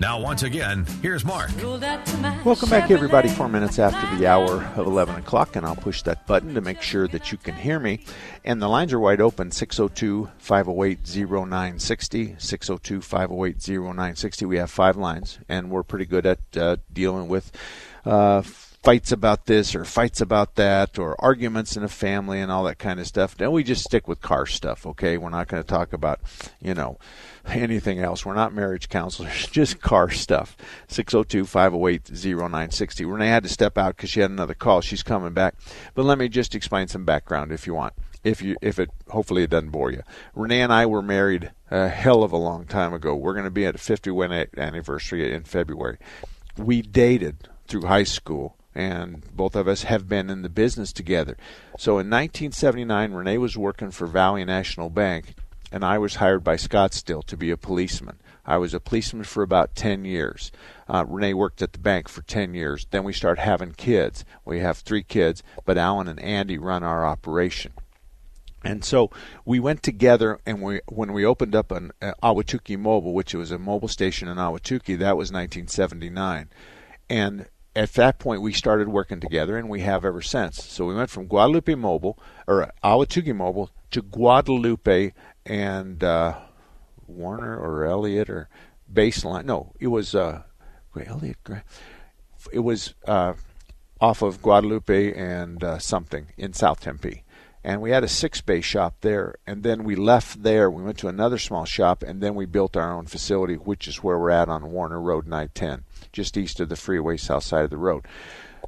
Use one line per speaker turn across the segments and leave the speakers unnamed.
Now, once again, here's Mark.
Welcome back, everybody. Four minutes after the hour of 11 o'clock, and I'll push that button to make sure that you can hear me. And the lines are wide open 602 508 0960. 602 508 0960. We have five lines, and we're pretty good at uh, dealing with. Uh, fights about this or fights about that or arguments in a family and all that kind of stuff. Then we just stick with car stuff, okay? We're not going to talk about, you know, anything else. We're not marriage counselors, just car stuff. 602 508 0960. Renee had to step out because she had another call. She's coming back. But let me just explain some background if you want. If you, if it, hopefully it doesn't bore you. Renee and I were married a hell of a long time ago. We're going to be at a 51 anniversary in February. We dated through high school and both of us have been in the business together. So in 1979, Renee was working for Valley National Bank, and I was hired by Scottsdale to be a policeman. I was a policeman for about 10 years. Uh, Renee worked at the bank for 10 years. Then we start having kids. We have three kids, but Alan and Andy run our operation. And so we went together, and we when we opened up an uh, Ahwatukee Mobil, which was a mobile station in Ahwatukee, that was 1979. And at that point we started working together and we have ever since. So we went from Guadalupe Mobil or Ahwatukee Mobil to Guadalupe and uh, Warner or Elliott or Baseline. No, it was uh, Elliott. It was uh, off of Guadalupe and uh, something in South Tempe. And we had a six bay shop there, and then we left there. We went to another small shop, and then we built our own facility, which is where we're at on Warner Road 910 just east of the freeway, south side of the road.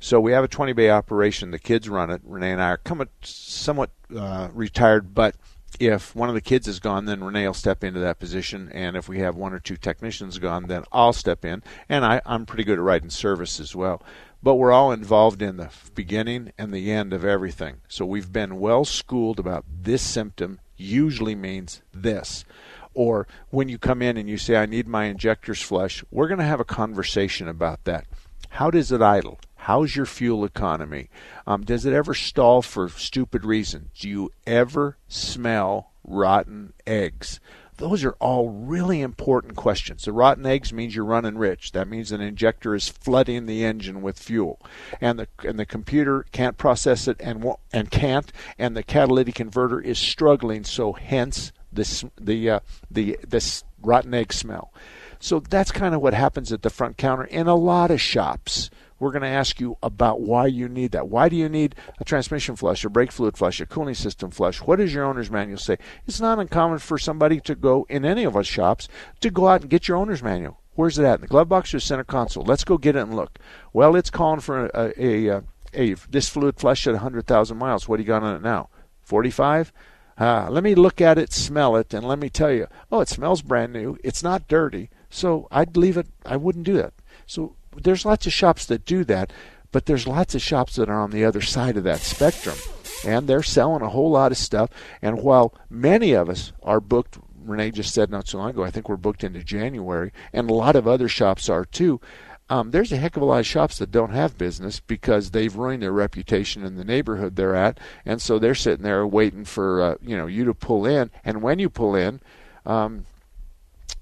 So we have a 20 bay operation. The kids run it. Renee and I are somewhat uh, retired, but if one of the kids is gone, then Renee will step into that position. And if we have one or two technicians gone, then I'll step in. And I, I'm pretty good at writing service as well. But we're all involved in the beginning and the end of everything. So we've been well schooled about this symptom usually means this or when you come in and you say, I need my injectors flush, we're going to have a conversation about that. How does it idle? How's your fuel economy? Um, does it ever stall for stupid reasons? Do you ever smell rotten eggs? Those are all really important questions. The rotten eggs means you're running rich. That means an injector is flooding the engine with fuel, and the and the computer can't process it and and can't, and the catalytic converter is struggling. So hence this the uh, the this rotten egg smell. So that's kind of what happens at the front counter in a lot of shops. We're going to ask you about why you need that. Why do you need a transmission flush, a brake fluid flush, a cooling system flush? What does your owner's manual say? It's not uncommon for somebody to go in any of us shops to go out and get your owner's manual. Where's it at? In the glove box or center console? Let's go get it and look. Well, it's calling for a, a, a, a this fluid flush at 100,000 miles. What do you got on it now? 45? Uh, let me look at it, smell it, and let me tell you, oh, it smells brand new. It's not dirty. So I'd leave it. I wouldn't do that. So there's lots of shops that do that, but there's lots of shops that are on the other side of that spectrum. And they're selling a whole lot of stuff. And while many of us are booked, Renee just said not so long ago, I think we're booked into January, and a lot of other shops are too. Um, there's a heck of a lot of shops that don't have business because they've ruined their reputation in the neighborhood they're at, and so they're sitting there waiting for uh, you know you to pull in. And when you pull in, um,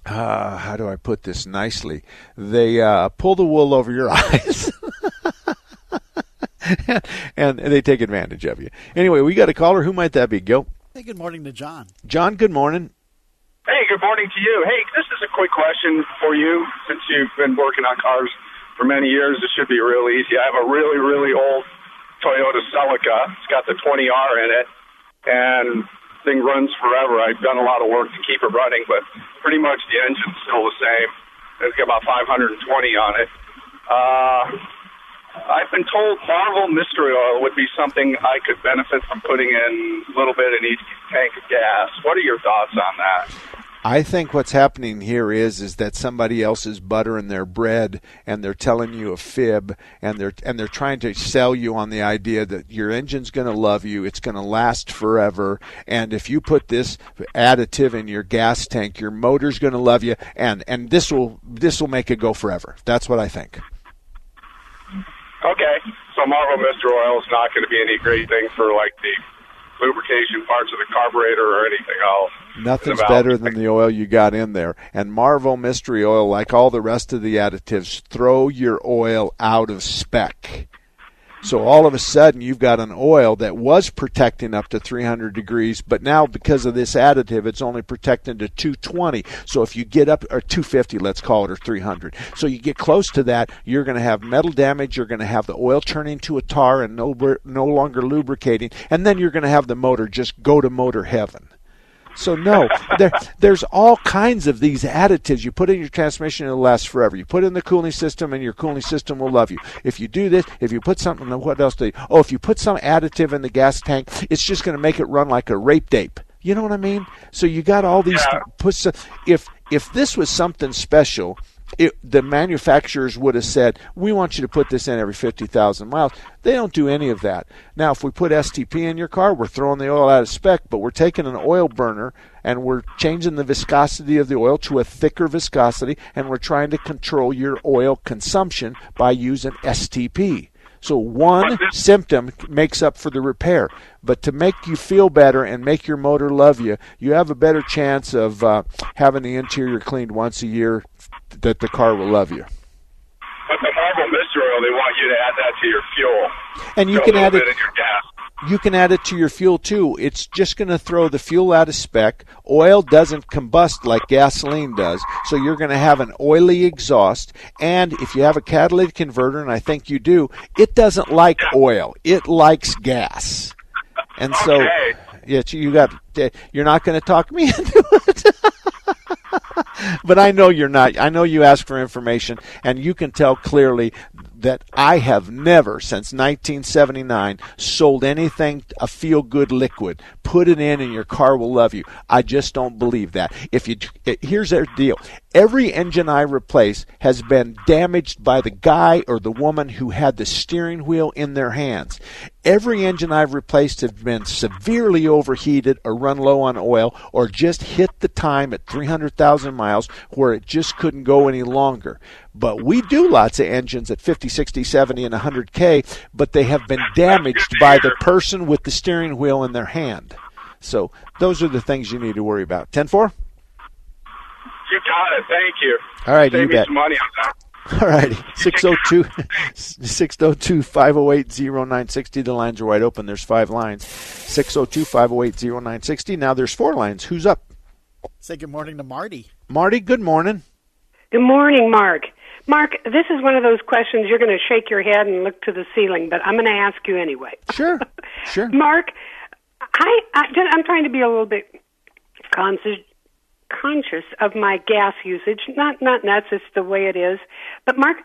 uh, how do I put this nicely? They uh, pull the wool over your eyes. and they take advantage of you. Anyway, we got a caller. Who might that be? Go.
Hey, good morning to John.
John, good morning.
Hey, good morning to you. Hey, this is a quick question for you since you've been working on cars for many years. This should be real easy. I have a really, really old Toyota Celica. It's got the 20R in it, and thing runs forever. I've done a lot of work to keep it running, but pretty much the engine's still the same. It's got about 520 on it. Uh, I've been told Marvel Mystery Oil would be something I could benefit from putting in a little bit in each tank of gas. What are your thoughts on that?
I think what's happening here is is that somebody else is buttering their bread and they're telling you a fib and they're and they're trying to sell you on the idea that your engine's going to love you, it's going to last forever, and if you put this additive in your gas tank, your motor's going to love you and and this will this will make it go forever. That's what I think.
Okay, so Marvel Mystery Oil is not going to be any great thing for like the lubrication parts of the carburetor or anything else.
Nothing's better than the oil you got in there. And Marvel Mystery Oil, like all the rest of the additives, throw your oil out of spec. So all of a sudden, you've got an oil that was protecting up to 300 degrees, but now because of this additive, it's only protecting to 220. So if you get up, or 250, let's call it, or 300. So you get close to that, you're going to have metal damage. You're going to have the oil turning to a tar and no, no longer lubricating, and then you're going to have the motor just go to motor heaven. So no, there, there's all kinds of these additives. You put in your transmission, it'll last forever. You put in the cooling system, and your cooling system will love you. If you do this, if you put something, what else do you? Oh, if you put some additive in the gas tank, it's just going to make it run like a rape tape. You know what I mean? So you got all these.
Yeah.
If if this was something special, it, the manufacturers would have said, "We want you to put this in every fifty thousand miles." They don't do any of that. Now, if we put STP in your car, we're throwing the oil out of spec, but we're taking an oil burner and we're changing the viscosity of the oil to a thicker viscosity, and we're trying to control your oil consumption by using STP. So one symptom makes up for the repair. But to make you feel better and make your motor love you, you have a better chance of uh, having the interior cleaned once a year that the car will love you.
But the Marvel Mystery Oil, they want you to add that to your fuel.
And you
So
can add it
in your gas.
You can add it to your fuel too. It's just going to throw the fuel out of spec. Oil doesn't combust like gasoline does, so you're going to have an oily exhaust. And if you have a catalytic converter, and I think you do, it doesn't like oil. It likes gas. And so,
Okay.
yeah, you got. You're not going to talk me into it. but I know you're not. I know you ask for information, and you can tell clearly that I have never, since 1979, sold anything a feel good liquid. Put it in, and your car will love you. I just don't believe that. If you eh, here's their deal: every engine I replace has been damaged by the guy or the woman who had the steering wheel in their hands. Every engine I've replaced has been severely overheated or run low on oil or just hit the time at 300,000 miles where it just couldn't go any longer. But we do lots of engines at 50, 60, 70, and 100K, but they have been damaged by the person with the steering wheel in their hand. So those are the things you need to worry about. 10 4?
You got it. Thank you.
All right,
Save
you bet.
Some money on that.
All righty. 602 602 508 0960. The lines are wide open. There's five lines. 602 508 0960. Now there's four lines. Who's up?
Say good morning to Marty.
Marty, good morning.
Good morning, Mark. Mark, this is one of those questions you're going to shake your head and look to the ceiling, but I'm going to ask you anyway.
Sure. Sure.
Mark, I, I I'm trying to be a little bit conscious conscious of my gas usage. Not not nuts, it's the way it is. But Mark,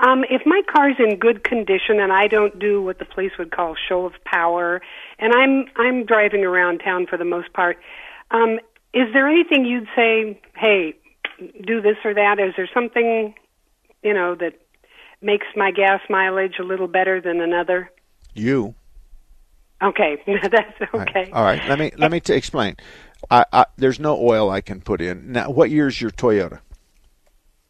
um, if my car's in good condition and I don't do what the police would call show of power, and I'm I'm driving around town for the most part, um, is there anything you'd say? Hey, do this or that? Is there something, you know, that makes my gas mileage a little better than another?
You.
Okay, that's
All right.
okay.
All right. Let me let me t- explain. I, I, there's no oil I can put in. Now, what year's your Toyota?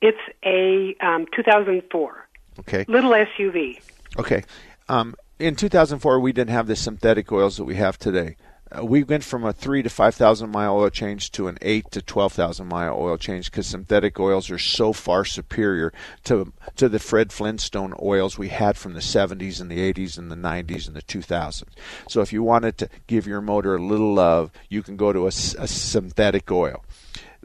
It's a um, 2004
Okay.
little SUV.
Okay. Um, in 2004, we didn't have the synthetic oils that we have today. Uh, we went from a three to five thousand mile oil change to an eight to twelve thousand mile oil change because synthetic oils are so far superior to to the Fred Flintstone oils we had from the 70s and the 80s and the 90s and the 2000s. So if you wanted to give your motor a little love, you can go to a synthetic oil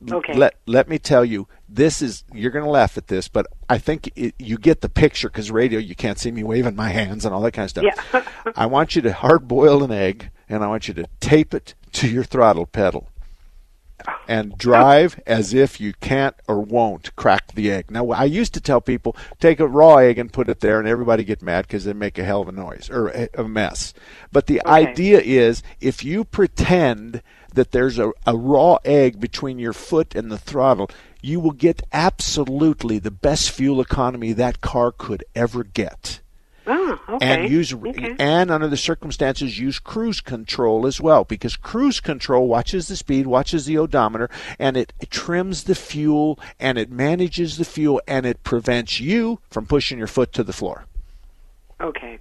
Okay.
Let let me tell you, this is you're going to laugh at this, but I think it, you get the picture because radio you can't see me waving my hands and all that kind of stuff.
Yeah.
I want you to hard boil an egg, and I want you to tape it to your throttle pedal and oh. drive as if you can't or won't crack the egg. Now, I used to tell people take a raw egg and put it there, and everybody get mad because they make a hell of a noise or a, mess. But the idea is if you pretend that there's a, a raw egg between your foot and the throttle, you will get absolutely the best fuel economy that car could ever get
Oh, okay.
and use
okay.
and under the circumstances use cruise control as well because cruise control watches the speed watches the odometer and it, it trims the fuel and it manages the fuel and it prevents you from pushing your foot to the floor
Okay.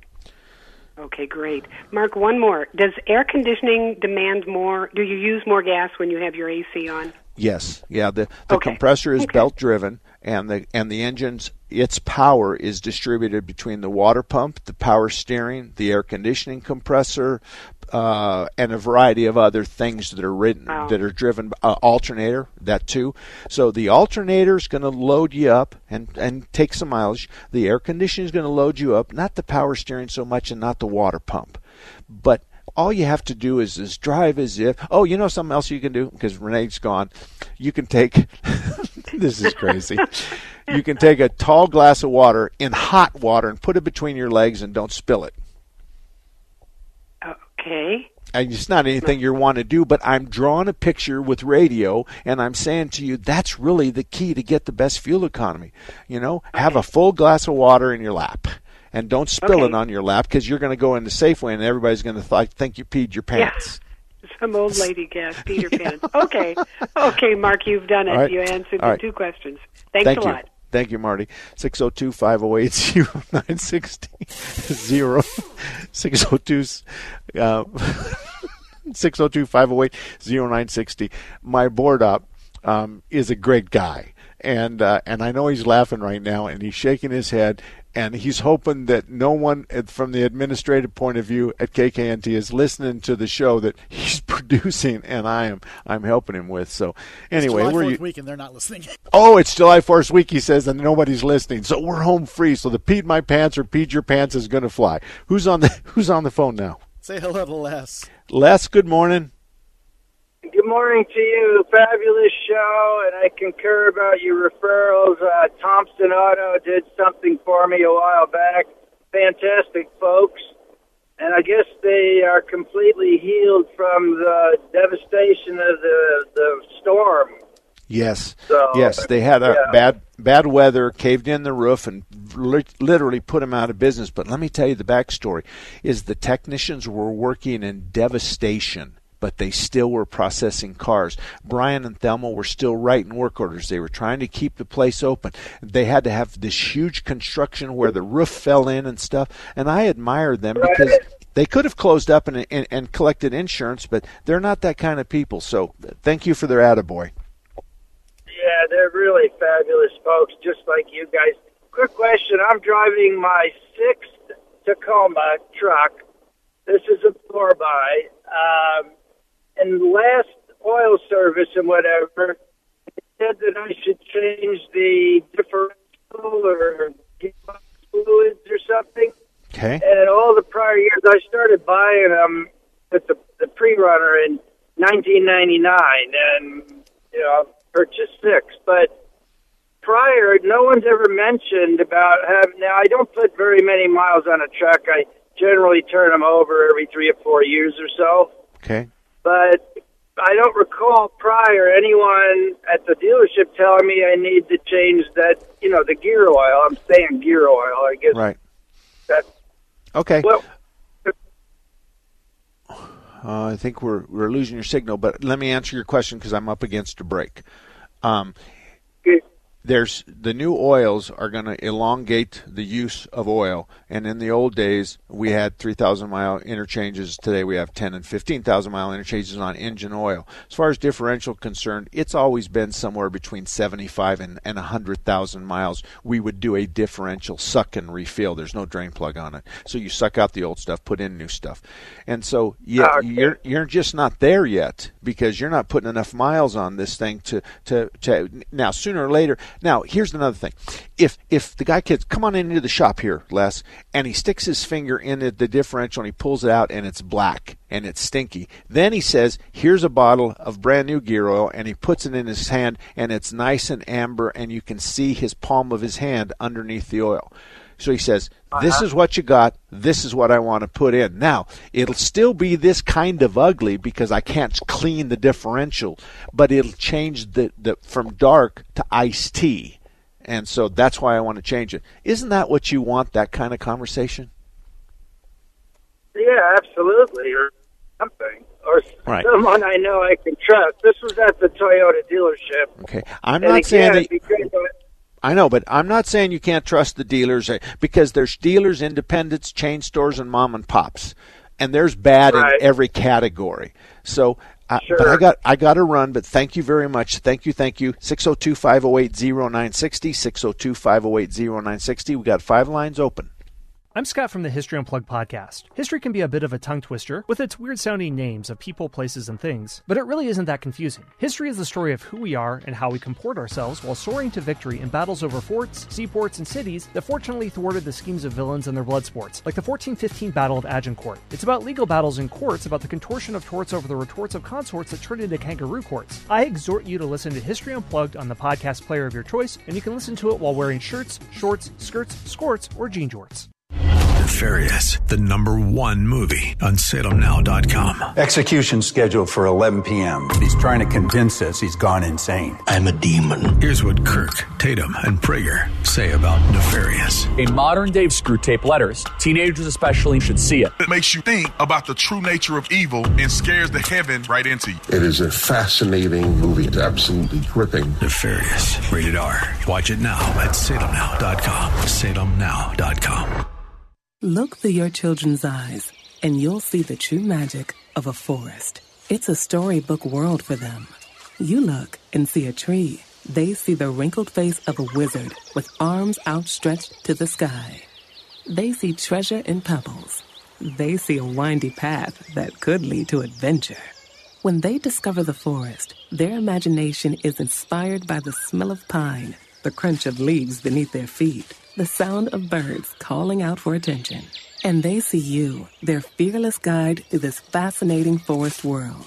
Okay, great. Mark, one more. Does air conditioning demand more? Do you use more gas when you have your AC on?
Yes yeah the, the
Okay.
compressor is
Okay.
belt driven and the and the engine's its power is distributed between the water pump the power steering the air conditioning compressor uh, and a variety of other things that are written
Wow.
that are driven uh, alternator that too so the alternator is going to load you up and and take some mileage the air conditioning is going to load you up not the power steering so much and not the water pump but all you have to do is, is drive as if oh you know something else you can do? Because renee's gone. You can take this is crazy. You can take a tall glass of water in hot water and put it between your legs and don't spill it.
Okay.
and it's not anything you want to do, but I'm drawing a picture with radio, and I'm saying to you that's really the key to get the best fuel economy. You know, have a full glass of water in your lap, and don't spill it on your lap because you're going to go into Safeway, and everybody's going to th- think you peed your pants.
Some old lady gas, Peter Pan. Okay. Okay, Mark, you've done it.
Right.
You answered
All
the
right.
two questions. Thanks
Thank
a
you.
lot.
Thank you, Marty. 602 508 0960 602 uh, 602 508 0960. My board up um, is a great guy. And uh, and I know he's laughing right now, and he's shaking his head, and he's hoping that no one, from the administrative point of view at KKNT, is listening to the show that he's producing, and I am I'm helping him with. So anyway,
July
we're
4th
you,
week and they're not listening.
Oh, it's July 4th week, he says, and nobody's listening. So we're home free. So the peed my pants or peed your pants is going to fly. Who's on the Who's on the phone now?
Say hello to Les.
Les, good morning.
Good morning to you. Fabulous show, and I concur about your referrals. Uh, Thompson Auto did something for me a while back. Fantastic folks. And I guess they are completely healed from the devastation of the, the storm.
Yes,
So,
yes, they had a
yeah.
bad bad weather, caved in the roof, and li- literally put them out of business. But let me tell you the backstory: is the technicians were working in devastation. But they still were processing cars. Brian and Thelma were still writing work orders. They were trying to keep the place open. They had to have this huge construction where the roof fell in and stuff. And I admired them because they could have closed up and, and, and collected insurance, but they're not that kind of people. So thank you for their attaboy.
Yeah, they're really fabulous folks, just like you guys. Quick question. I'm driving my sixth Tacoma truck. This is a 4 by Um, and last oil service and whatever, said that I should change the differential or fluids or something.
Okay.
And in all the prior years, I started buying them with the, the pre-runner in 1999, and you know, I've purchased six. But prior, no one's ever mentioned about having. Now, I don't put very many miles on a truck. I generally turn them over every three or four years or so.
Okay.
But I don't recall prior anyone at the dealership telling me I need to change that. You know, the gear oil. I'm saying gear oil. I guess
Right.
that's
Okay.
well.
Uh, I think we're we're losing your signal, but let me answer your question because I'm up against a break. Um,
Good.
There's the new oils are going to elongate the use of oil. And in the old days we had 3000 mile interchanges. Today we have 10 and 15000 mile interchanges on engine oil. As far as differential concerned it's always been somewhere between 75 and, and 100000 miles. We would do a differential suck and refill. There's no drain plug on it. So you suck out the old stuff put in new stuff. And so yeah ah,
Okay.
you're you're just not there yet because you're not putting enough miles on this thing to to to now sooner or later now here's another thing. If if the guy kids come on into the shop here Les and he sticks his finger in the, the differential and he pulls it out and it's black and it's stinky then he says here's a bottle of brand new gear oil and he puts it in his hand and it's nice and amber and you can see his palm of his hand underneath the oil so he says, uh-huh. This is what you got. This is what I want to put in. Now, it'll still be this kind of ugly because I can't clean the differential, but it'll change the, the from dark to iced tea. And so that's why I want to change it. Isn't that what you want, that kind of conversation?
Yeah, absolutely, or something, or
Right.
someone I know I can trust. This was at the Toyota dealership.
Okay. I'm not
again,
saying that.
I-
know, but I'm not saying you can't trust the dealers eh, because there's dealers, independents, chain stores, and mom and pops, and there's bad
Right.
in every category. So, uh, but I got I got to run. But thank you very much. Thank you, thank you. 602-508-0960, 602-508-0960. We got five lines open.
I'm Scott from the History Unplugged podcast. History can be a bit of a tongue twister with its weird sounding names of people, places, and things, but it really isn't that confusing. History is the story of who we are and how we comport ourselves while soaring to victory in battles over forts, seaports, and cities that fortunately thwarted the schemes of villains and their blood sports, like the 1415 Battle of Agincourt. It's about legal battles in courts, about the contortion of torts over the retorts of consorts that turned into kangaroo courts. I exhort you to listen to History Unplugged on the podcast player of your choice, and you can listen to it while wearing shirts, shorts, skirts, skirts, or jean jorts.
Nefarious, the number one movie on salemnow.com.
Execution scheduled for 11 p.m. He's trying to convince us he's gone insane.
I'm a demon. Here's what Kirk, Tatum, and Prager say about Nefarious.
A modern day Screwtape letters. Teenagers especially should see it.
It makes you think about the true nature of evil and scares the heaven right into you.
It is a fascinating movie. It's absolutely gripping.
Nefarious, rated R. Watch it now at salemnow.com. Salemnow.com.
Look through your children's eyes, and you'll see the true magic of a forest. It's a storybook world for them. You look and see a tree. They see the wrinkled face of a wizard with arms outstretched to the sky. They see treasure in pebbles. They see a windy path that could lead to adventure. When they discover the forest, their imagination is inspired by the smell of pine, the crunch of leaves beneath their feet, the sound of birds calling out for attention. And they see you, their fearless guide through this fascinating forest world.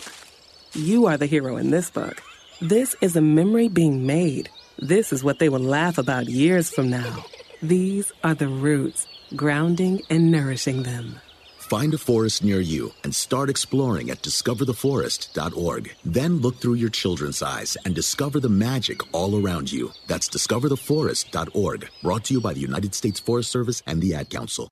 You are the hero in this book. This is a memory being made. This is what they will laugh about years from now. These are the roots, grounding and nourishing them.
Find a forest near you and start exploring at discovertheforest.org. Then look through your children's eyes and discover the magic all around you. That's discovertheforest.org. Brought to you by the United States Forest Service and the Ad Council.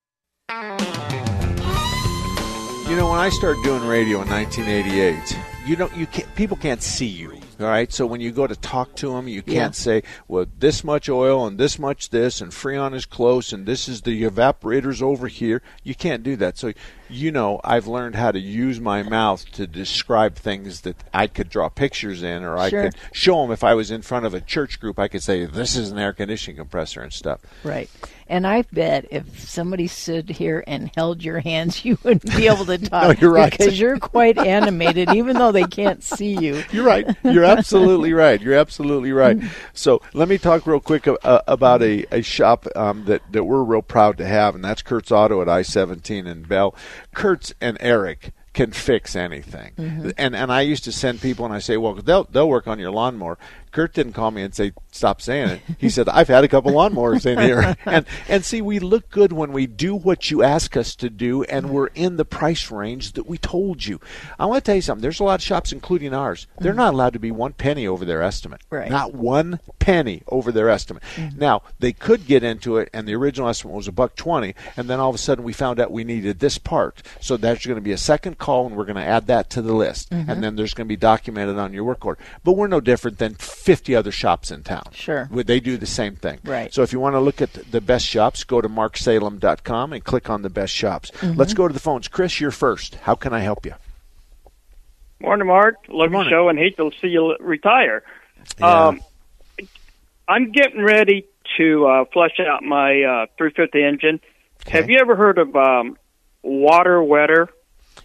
You know, when I started doing radio in 1988, you don't, you can't, people can't see you. All right, so when you go to talk to them, you can't
Yeah.
say, "Well, this much oil and this much this, and Freon is close, and this is the evaporators over here." You can't do that. So, you know, I've learned how to use my mouth to describe things that I could draw pictures in, or I
Sure.
could show them if I was in front of a church group. I could say, "This is an air conditioning compressor" and stuff.
Right. And I bet if somebody stood here and held your hands, you wouldn't be able to talk.
No, you're right.
Because you're quite animated, even though they can't see you.
You're right. You're absolutely right. You're absolutely right. So let me talk real quick uh, about a, a shop um, that, that we're real proud to have, and that's Kurt's Auto at I 17 in Bell. Kurt's and Eric can fix anything.
Mhm.
And and I used to send people and I say, well, they'll they'll work on your lawnmower. Kurt didn't call me and say stop saying it. He said I've had a couple lawnmowers in here. And and see, we look good when we do what you ask us to do, and we're in the price range that we told you. I want to tell you something. There's a lot of shops, including ours. They're not allowed to be one penny over their estimate.
Right.
Not one penny over their estimate. Now they could get into it, and the original estimate was a buck twenty, and then all of a sudden we found out we needed this part. So there's going to be a second call, and we're going to add that to the list,
Mhm.
and then there's going to be documented on your work order. But we're no different than 50 other shops in town.
Sure.
Would They do the same thing.
Right.
So if you want to look at the best shops, go to marksalem.com and click on the best shops.
Mhm.
Let's go to the phones. Chris, you're first. How can I help you?
Morning, Mark. Love your show and hate to see you retire. Um, I'm getting ready to uh, flush out my uh, 350 engine. Have you ever heard of um, water wetter?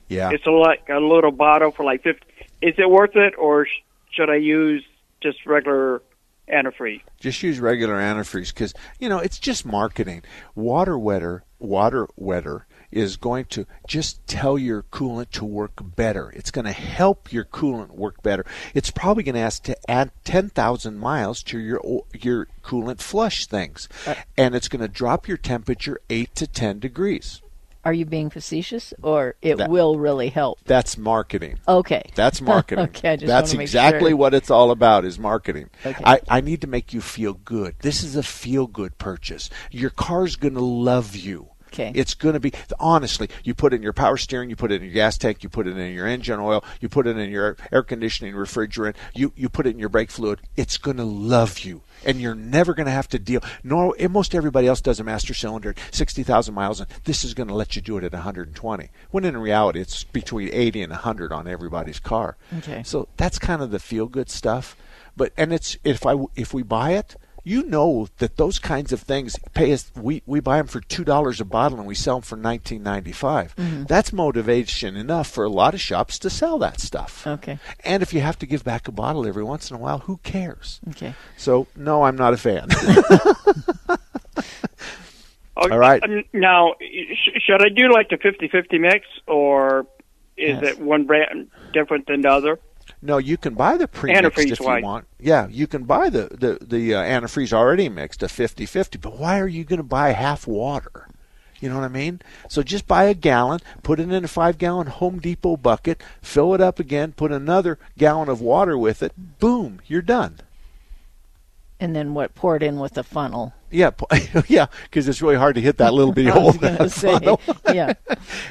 Yeah.
It's a, like a little bottle for like 50. Is it worth it, or should I use just regular antifreeze?
Just use regular antifreeze because you know it's just marketing. Water wetter, water wetter is going to just tell your coolant to work better. It's going to help your coolant work better. It's probably going to ask to add 10,000 miles to your your coolant flush things, uh, and it's going to drop your temperature eight to 10 degrees.
Are you being facetious, or it
That-
will really help?
That's marketing.
Okay.
That's marketing.
Okay,
That's exactly
sure.
what it's all about is marketing.
Okay.
I, I need to make you feel good. This is a feel good purchase. Your car's gonna love you.
Okay.
It's going to be honestly. You put it in your power steering, you put it in your gas tank, you put it in your engine oil, you put it in your air conditioning refrigerant, you you put it in your brake fluid. It's going to love you, and you're never going to have to deal. Nor most everybody else does a master cylinder at sixty thousand miles, and this is going to let you do it at 120. When in reality, it's between 80 and 100 on everybody's car.
Okay.
So that's kind of the feel good stuff. But and it's if I if we buy it, you know that those kinds of things pay us. We we buy them for two dollars a bottle and we sell them for nineteen ninety five.
Mhm.
That's motivation enough for a lot of shops to sell that stuff.
Okay.
And if you have to give back a bottle every once in a while, who cares?
Okay.
So no, I'm not a fan.
Oh,
All right.
Now, sh- should I do like the 50-50 mix, or is
Yes.
it one brand different than the other?
No, you can buy the pre-mixed
Antifreeze
if you want. Yeah, you can buy the the the uh, antifreeze already mixed, a 50-50. But why are you going to buy half water? You know what I mean? So just buy a gallon, put it in a five-gallon Home Depot bucket, fill it up again, put another gallon of water with it. Boom, you're done.
And then what? Pour it in with a funnel.
Yeah, yeah, because it's really hard to hit that little bitty hole.
was
in
gonna
that
say, yeah.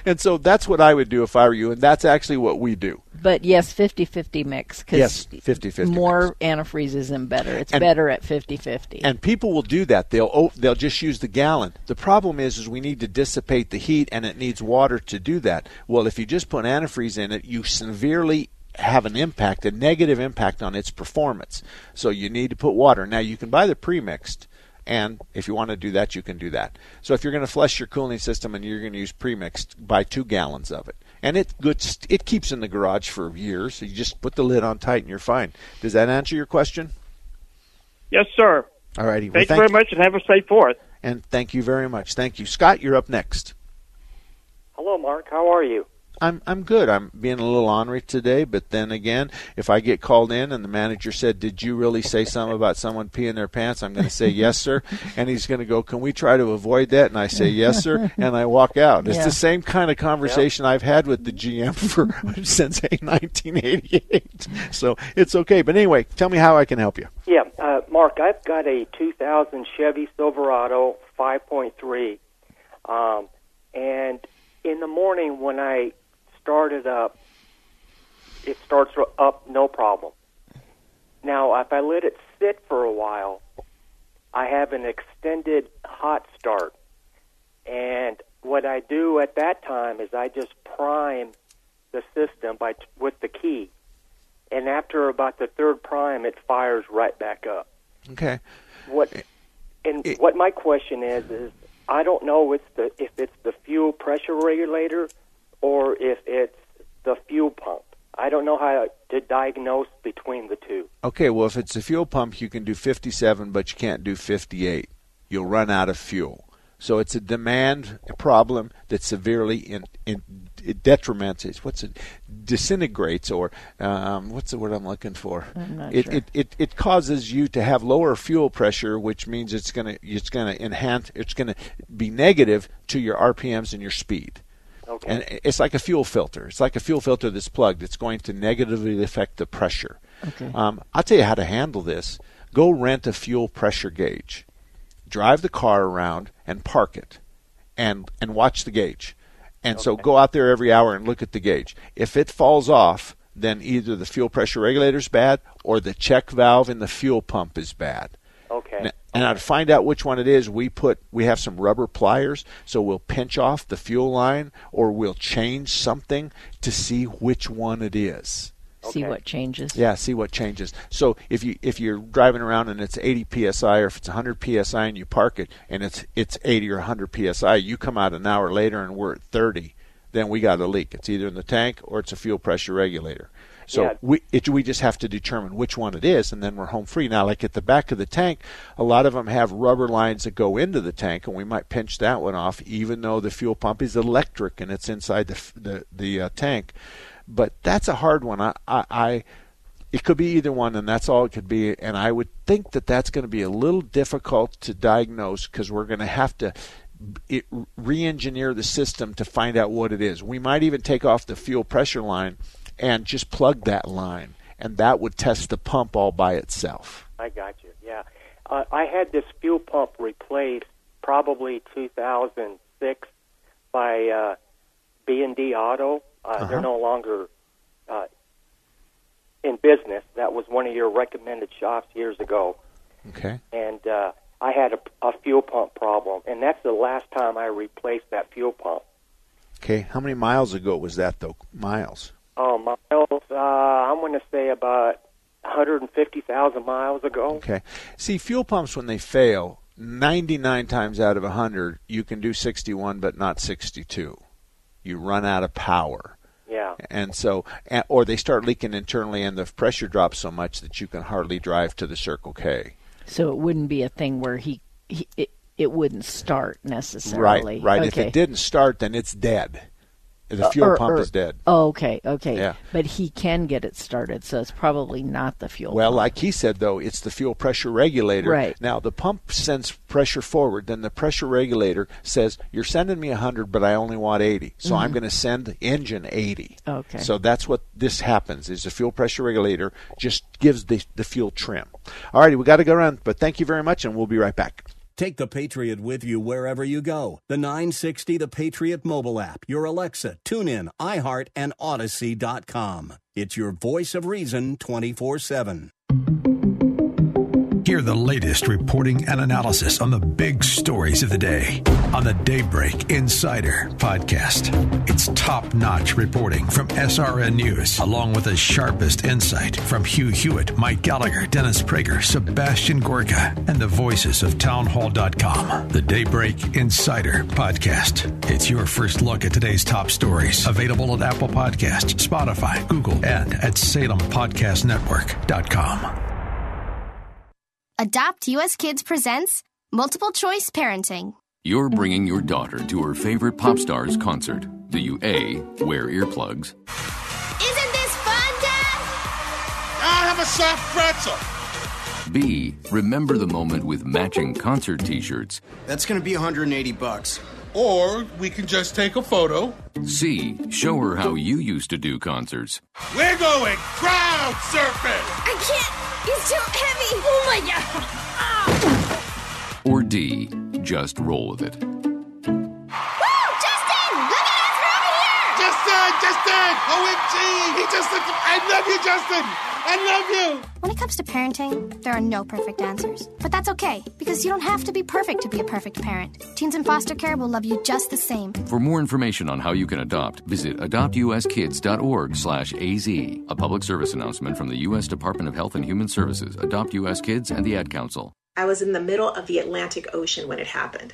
and so that's what I would do if I were you, and that's actually what we do.
But yes, 50-50 mix. 'cause
Yes, 50-50
More antifreeze isn't better. It's
And-
better at 50-50.
And people will do that. They'll oh, they'll just use the gallon. The problem is, is we need to dissipate the heat, and it needs water to do that. Well, if you just put antifreeze in it, you severely have an impact, a negative impact on its performance. So you need to put water. Now you can buy the pre-mixed, and if you want to do that, you can do that. So if you're going to flush your cooling system and you're going to use pre-mixed, buy two gallons of it. And it good, it keeps in the garage for years. So you just put the lid on tight and you're fine. Does that answer your question?
Yes, sir.
All righty.
Thank you very much, and have a safe fourth.
And thank you very much. Thank you. Scott, you're up next.
Hello, Mark. How are you?
I'm I'm good. I'm being a little ornery today, but then again, if I get called in and the manager said, "Did you really say something about someone peeing their pants?" I'm going to say, "Yes, sir," and he's going to go, "Can we try to avoid that?" And I say, "Yes, sir," and I walk out. It's
Yeah.
the same kind of conversation I've had with the GM for since 1988, so it's okay. But anyway, tell me how I can help you.
Yeah, uh, Mark, I've got a 2000 Chevy Silverado 5.3, um, and in the morning when I start it up, it starts up no problem. Now, if I let it sit for a while, I have an extended hot start, and what I do at that time is I just prime the system by with the key, and after about the third prime, it fires right back up.
Okay.
What and what my question is is I don't know if the if it's the fuel pressure regulator or if it's the fuel pump. I don't know how to diagnose between the two.
Okay, well, if it's a fuel pump, you can do 57, but you can't do 58. You'll run out of fuel. So it's a demand problem that severely in, in it detriments. It's what's it disintegrates or um, what's the word I'm looking for?
I'm not
it,
sure.
it, it it causes you to have lower fuel pressure, which means it's gonna it's gonna enhance it's gonna be negative to your RPMs and your speed.
Okay.
And it's like a fuel filter. It's like a fuel filter that's plugged. It's going to negatively affect the pressure.
Okay.
Um, I'll tell you how to handle this. Go rent a fuel pressure gauge. Drive the car around and park it, and and watch the gauge. And so go out there every hour and look at the gauge. If it falls off, then either the fuel pressure regulator is bad or the check valve in the fuel pump is bad.
Okay.
And to find out which one it is, we put we have some rubber pliers, so we'll pinch off the fuel line or we'll change something to see which one it is.
See what changes.
Yeah, see what changes. So if you if you're driving around and it's 80 psi, or if it's 100 psi and you park it and it's it's 80 or 100 psi, you come out an hour later and we're at 30, then we got a leak. It's either in the tank or it's a fuel pressure regulator. So
Yeah.
we it, we just have to determine which one it is, and then we're home free. Now, like at the back of the tank, a lot of them have rubber lines that go into the tank, and we might pinch that one off, even though the fuel pump is electric and it's inside the the the uh, tank. But that's a hard one. I, I, I it could be either one, and that's all it could be. And I would think that that's going to be a little difficult to diagnose because we're going to have to it, re-engineer the system to find out what it is. We might even take off the fuel pressure line and just plug that line, and that would test the pump all by itself.
I got you. Yeah, uh, I had this fuel pump replaced probably 2006 by uh, B and D Auto. Uh, They're
Uh-huh.
no longer uh, in business. That was one of your recommended shops years ago,
Okay.
and uh, I had a, a fuel pump problem, and that's the last time I replaced that fuel pump.
Okay. How many miles ago was that though? Miles.
Oh, miles. Uh, I'm going to say about 150,000 miles ago.
Okay. See, fuel pumps when they fail, 99 times out of 100, you can do 61 but not 62. You run out of power.
Yeah.
And so, or they start leaking internally, and the pressure drops so much that you can hardly drive to the Circle K.
So it wouldn't be a thing where he, he it, it wouldn't start necessarily.
Right, right. If it didn't start, then it's dead. The
Uh,
fuel
or-
pump
or-
is dead.
Oh, okay, okay.
Yeah.
But he can get it started, so it's probably not the fuel.
Well,
pump.
like he said, though, it's the fuel pressure regulator.
Right.
Now, the pump sends pressure forward. Then the pressure regulator says, You're sending me 100, but I only want 80. So I'm
Mhm.
going to send the engine 80.
Okay.
So that's what this happens, is the fuel pressure regulator just gives the, the fuel trim. All righty, we got to go around, but thank you very much, and we'll be right back.
Take the Patriot with you wherever you go. The 960 The Patriot mobile app, your Alexa, TuneIn, iHeart, and Audacy.com. It's your voice of reason 24 7.
Hear the latest reporting and analysis on the big stories of the day on the Daybreak Insider podcast. It's top notch reporting from SRN News, along with the sharpest insight from Hugh Hewitt, Mike Gallagher, Dennis Prager, Sebastian Gorka, and the voices of townhall.com. The Daybreak Insider podcast. It's your first look at today's top stories. Available at Apple Podcasts, Spotify, Google, and at SalemPodcastNetwork.com.
Adopt US Kids presents Multiple Choice Parenting.
You're bringing your daughter to her favorite pop star's concert. Do you A, wear earplugs?
Isn't this fun, Dad?
I have a soft pretzel.
B, remember the moment with matching concert t shirts?
That's going to be 180 bucks.
Or we can just take a photo.
C, show her how you used to do concerts.
We're going crowd surfing.
I can't. It's too heavy. Oh my god.
Or D, just roll with it. Ah.
Woo! Justin! Look at us! We're over here!
Justin, oh, Justin, OMG! He just looked. I love you, Justin. I love you.
When it comes to parenting, there are no perfect answers. But that's okay, because you don't have to be perfect to be a perfect parent. Teens in foster care will love you just the same.
For more information on how you can adopt, visit adoptuskids.org slash AZ. A public service announcement from the U.S. Department of Health and Human Services, Adopt U.S. Kids, and the Ad Council.
I was in the middle of the Atlantic Ocean when it happened.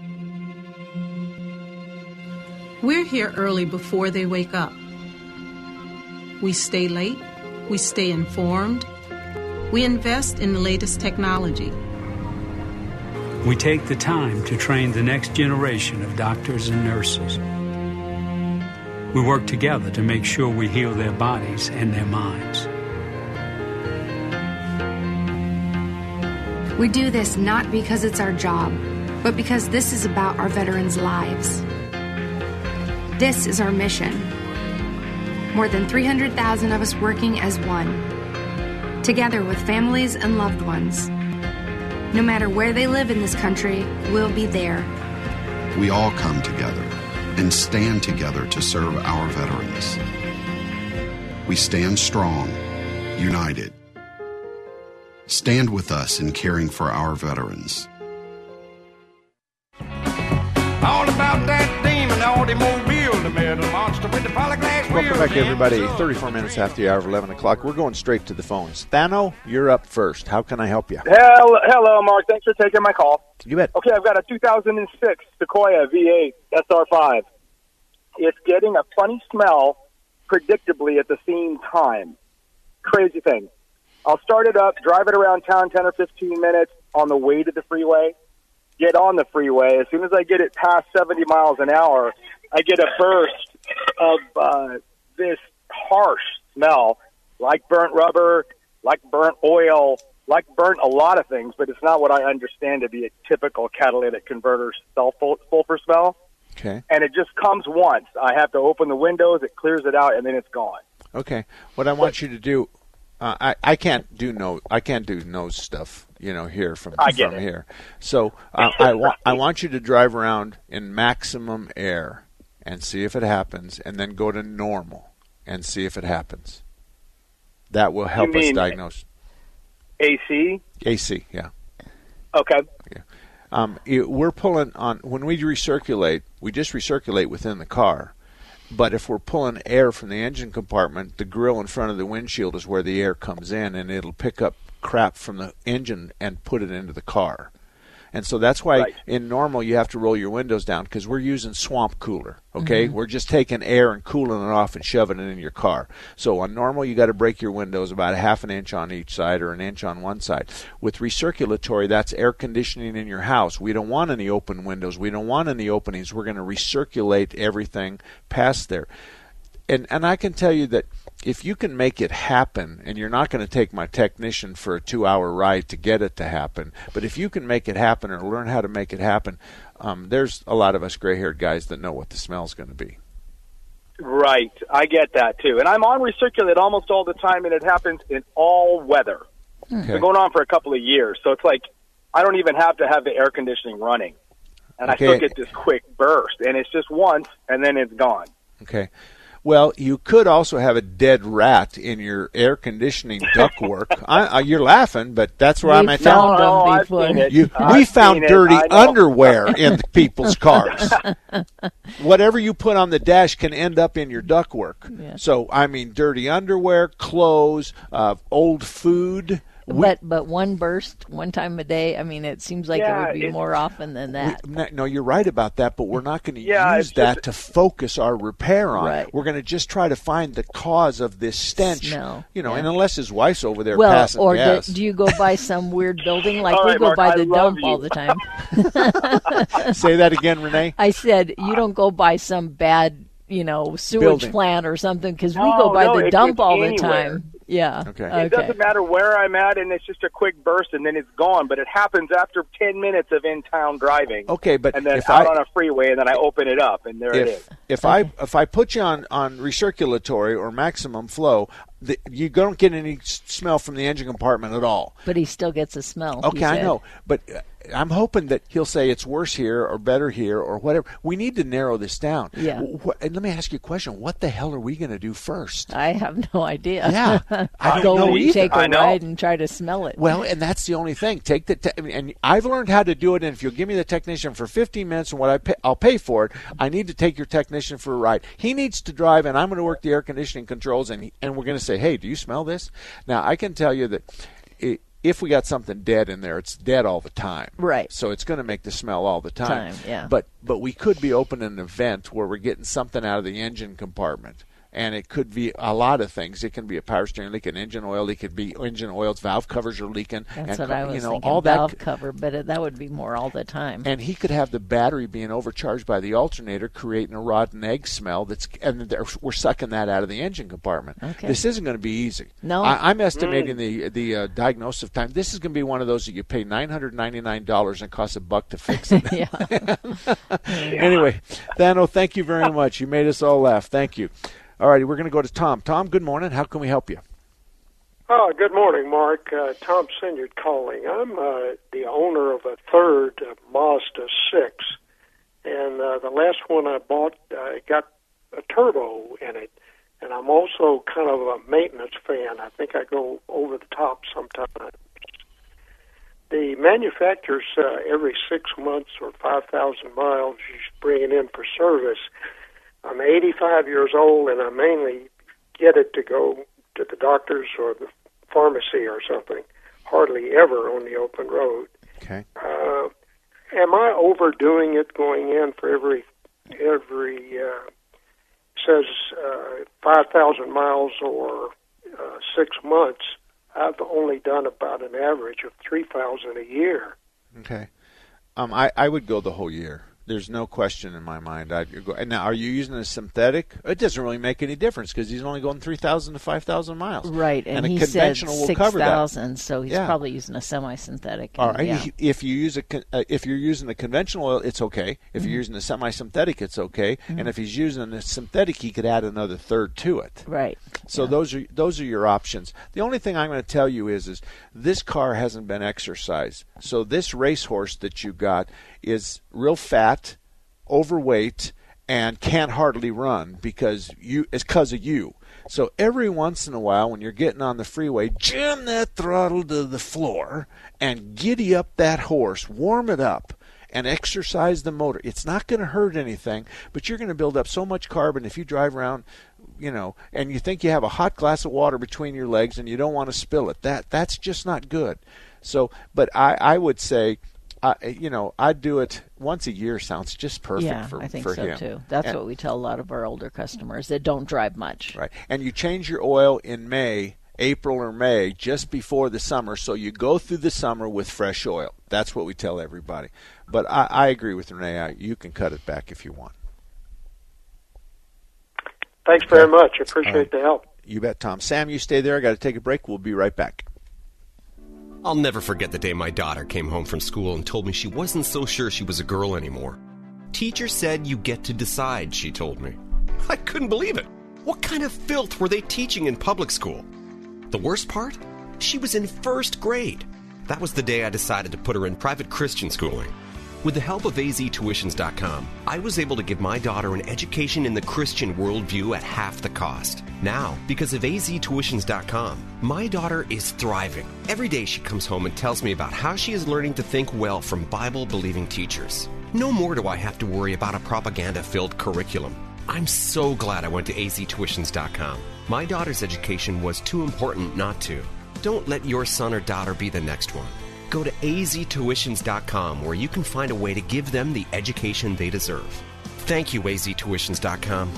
We're here early before they wake up. We stay late, we stay informed, we invest in the latest technology.
We take the time to train the next generation of doctors and nurses. We work together to make sure we heal their bodies and their minds.
We do this not because it's our job, but because this is about our veterans' lives. This is our mission. More than 300,000 of us working as one, together with families and loved ones. No matter where they live in this country, we'll be there.
We all come together and stand together to serve our veterans. We stand strong, united. Stand with us in caring for our veterans.
All about that demon automobile, the metal monster with the polyglass
Welcome back, everybody. 34 minutes after the hour of 11 o'clock. We're going straight to the phones. Thano, you're up first. How can I help you?
Hello, hello, Mark. Thanks for taking my call.
You bet.
Okay, I've got a 2006 Sequoia V8 SR5. It's getting a funny smell predictably at the same time. Crazy thing. I'll start it up, drive it around town 10 or 15 minutes on the way to the freeway, get on the freeway. As soon as I get it past 70 miles an hour, I get a burst of uh, this harsh smell, like burnt rubber, like burnt oil, like burnt a lot of things, but it's not what I understand to be a typical catalytic converter sulfur smell.
Okay.
And it just comes once. I have to open the windows, it clears it out, and then it's gone.
Okay. What I want you to do, uh, I I can't do no I can't do nose stuff. You know, here from from
it.
here. So uh, I want I want you to drive around in maximum air and see if it happens, and then go to normal and see if it happens. That will help us diagnose
AC?
AC. Yeah.
Okay. Yeah.
Um, it, we're pulling on when we recirculate. We just recirculate within the car, but if we're pulling air from the engine compartment, the grill in front of the windshield is where the air comes in, and it'll pick up crap from the engine and put it into the car. And so that's why
Right.
in normal you have to roll your windows down because we're using swamp cooler. Okay,
Mhm.
we're just taking air and cooling it off and shoving it in your car. So on normal you got to break your windows about a half an inch on each side or an inch on one side. With recirculatory, that's air conditioning in your house. We don't want any open windows. We don't want any openings. We're going to recirculate everything past there and and I can tell you that if you can make it happen, and you're not going to take my technician for a two-hour ride to get it to happen, but if you can make it happen or learn how to make it happen, um, there's a lot of us gray-haired guys that know what the smell's going to be.
Right. I get that too. And I'm on recirculate almost all the time, and it happens in all weather. It's
Okay.
been going on for a couple of years. So it's like I don't even have to have the air conditioning running. And I still get this quick burst. And it's just once, and then it's gone.
Okay. Well, you could also have a dead rat in your air conditioning ductwork. I, I, you're laughing, but that's where
We
I'm at.
found them
I've
before.
seen it.
You,
I've
we found
seen
dirty
I
underwear in people's cars. Whatever you put on the dash can end up in your ductwork.
Yeah.
So, I mean, dirty underwear, clothes, uh, old food. We-
but but one burst one time a day. I mean, it seems like it would be
it-
more often than that.
no, no, you're right about that, but we're not going to
Yeah,
use that
just-
to focus our repair on.
Right.
We're going to just try to find the cause of this stench.
Smell,
You know,
yeah.
and unless his wife's over there
well,
passing
or do,
gas.
do you go by some weird building like
All
we
right,
go
Mark,
by
I
the dump all the time?
Say that again, Renee.
I said you don't go by some bad, you know, sewage
Building.
plant or something because we go by
no,
the dump all the time. Yeah.
Okay.
It
Okay.
doesn't matter where I'm at, and it's just a quick burst, and then it's gone. But it happens after 10 minutes of in town driving.
Okay, but
and then
if
out
I-
on a freeway, and then I open it up, and there it is.
if if I if I put you on on recirculatory or maximum flow, the, you don't get any smell from the engine compartment at all.
But he still gets a smell.
Okay, I know, but uh, I'm hoping that he'll say it's worse here or better here or whatever. We need to narrow this down.
Yeah.
Wh- and let me ask you a question: What the hell are we going to do first?
I have no idea.
Yeah, I don't
Go
know either.
take a
I know.
ride and try to smell it.
Well, and that's the only thing. Take the te- and I've learned how to do it. And if you'll give me the technician for 15 minutes and what I pay, I'll pay for it. I need to take your technician for a ride. He needs to drive, and I'm going to work the air conditioning controls, and and we're going to say, hey, do you smell this? Now I can tell you that. i if we got something dead in there, it's dead all the time.
Right.
So it's going to make the smell all the time.
Time, yeah.
But but we could be opening an event where we're getting something out of the engine compartment. And it could be a lot of things. It can be a power steering leak, an engine oil. It could be engine oils, valve covers are leaking.
That's
and,
what I was
you know,
thinking.
all
valve
that.
cover, but it, that would be more all the time.
And he could have the battery being overcharged by the alternator, creating a rotten egg smell. That's and we're sucking that out of the engine compartment.
Okay.
This isn't going to be easy.
No.
I, I'm estimating the the uh, diagnosis time. This is going to be one of those that you pay nine hundred ninety nine dollars and costs a buck to fix it. anyway, Thano, thank you very much. You made us all laugh. Thank you. All righty, we're going to go to Tom. Tom, good morning. How can we help you?
Oh, good morning, Mark. Uh, Tom Sinyard calling. I'm uh, the owner of a third uh, Mazda 6, and uh, the last one I bought uh, got a turbo in it, and I'm also kind of a maintenance fan. I think I go over the top sometimes. The manufacturers, uh, every six months or 5,000 miles, you should bring it in for service. I'm 85 years old, and I mainly get it to go to the doctors or the pharmacy or something. Hardly ever on the open road.
Okay.
Uh, am I overdoing it going in for every every uh, says uh, 5,000 miles or uh, six months? I've only done about an average of 3,000 a year.
Okay. Um, I, I would go the whole year. There's no question in my mind. I'd go. And now, are you using a synthetic? It doesn't really make any difference because he's only going 3,000 to 5,000 miles.
Right, and,
a
he said
conventional will
six
that.
so he's
Yeah.
probably using a semi-synthetic.
All
and-
right.
yeah.
If you use a uh, if you're using a conventional oil, it's okay. If
Mhm.
you're using a semi-synthetic, it's okay.
Mhm.
And if he's using a synthetic, he could add another third to it.
Right.
So those are those are your options. The only thing I'm going to tell you is is this car hasn't been exercised. So this racehorse that you got is real fat, overweight, and can't hardly run because you it's because of you. So every once in a while, when you're getting on the freeway, jam that throttle to the floor and giddy up that horse, warm it up, and exercise the motor. It's not going to hurt anything, but you're going to build up so much carbon if you drive around, you know, and you think you have a hot glass of water between your legs and you don't want to spill it. That that's just not good. So, but I I would say. I, you know, I'd do it once a year. Sounds just perfect
yeah,
for
I think
for
so
him.
too. That's
And-
what we tell a lot of our older customers that don't drive much.
Right. And you change your oil in May, April or May, just before the summer, so you go through the summer with fresh oil. That's what we tell everybody. But I, I agree with Renee. I, you can cut it back if you want.
Thanks very much. I appreciate
All right.
the help.
You bet, Tom. Sam, you stay there. I got to take a break. We'll be right back.
I'll never forget the day my daughter came home from school and told me she wasn't so sure she was a girl anymore. Teacher said you get to decide, she told me. I couldn't believe it. What kind of filth were they teaching in public school? The worst part? She was in first grade. That was the day I decided to put her in private Christian schooling. With the help of aztuitions.com, I was able to give my daughter an education in the Christian worldview at half the cost. Now, because of aztuitions.com, my daughter is thriving. Every day she comes home and tells me about how she is learning to think well from Bible believing teachers. No more do I have to worry about a propaganda filled curriculum. I'm so glad I went to aztuitions.com. My daughter's education was too important not to. Don't let your son or daughter be the next one. Go to aztuitions.com where you can find a way to give them the education they deserve. Thank you, aztuitions.com.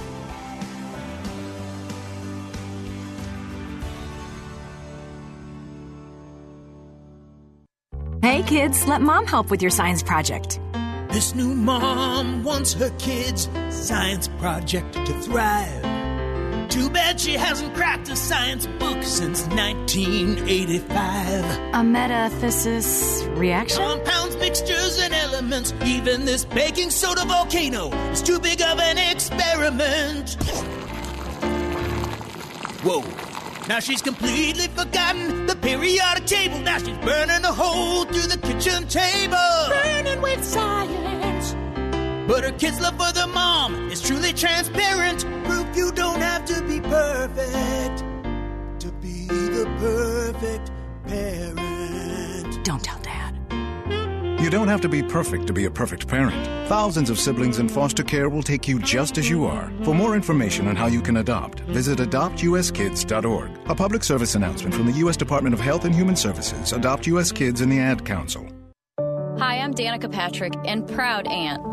Hey kids, let mom help with your science project.
This new mom wants her kids' science project to thrive. Too bad she hasn't cracked a science book since 1985.
A metathesis reaction?
Compounds, mixtures, and elements. Even this baking soda volcano is too big of an experiment. Whoa, Now she's completely forgotten the periodic table. Now she's burning a hole through the kitchen table. Burning with science. But her kids' love for the mom is truly transparent. Proof you don't have to be perfect to be the perfect parent.
Don't tell Dad.
You don't have to be perfect to be a perfect parent. Thousands of siblings in foster care will take you just as you are. For more information on how you can adopt, visit adoptuskids.org. A public service announcement from the U.S. Department of Health and Human Services, Adopt U.S. Kids, and the Ad Council.
Hi, I'm Danica Patrick and proud aunt.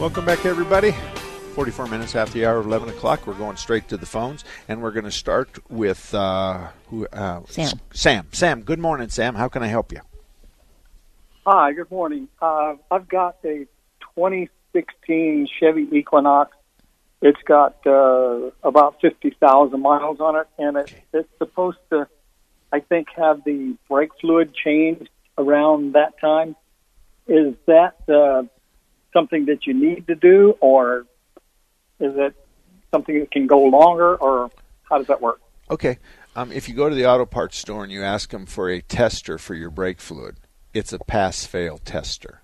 Welcome back, everybody. 44 minutes after the hour of 11 o'clock. We're going straight to the phones, and we're going to start with uh, who? Uh,
Sam.
Sam. Sam. Good morning, Sam. How can I help you?
Hi, good morning. Uh, I've got a 2016 Chevy Equinox. It's got uh, about 50,000 miles on it, and it, it's supposed to, I think, have the brake fluid changed around that time. Is that uh, something that you need to do, or is it something that can go longer, or how does that work?
Okay. Um, if you go to the auto parts store and you ask them for a tester for your brake fluid, it's a pass fail tester.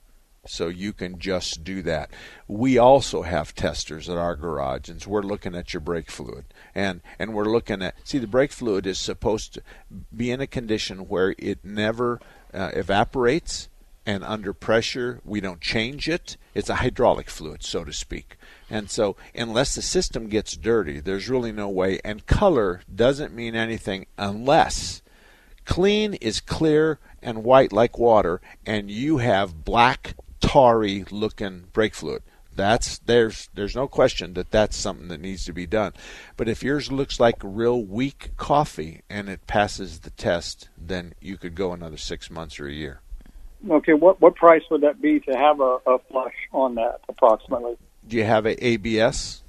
So you can just do that. We also have testers at our garage, and so we're looking at your brake fluid, and and we're looking at see the brake fluid is supposed to be in a condition where it never uh, evaporates, and under pressure we don't change it. It's a hydraulic fluid, so to speak. And so, unless the system gets dirty, there's really no way. And color doesn't mean anything unless clean is clear and white like water, and you have black, tarry looking brake fluid. That's there's there's no question that that's something that needs to be done. But if yours looks like real weak coffee and it passes the test, then you could go another six months or a year.
Okay, what what price would that be to have a, a flush on that approximately?
Do you have a ABS?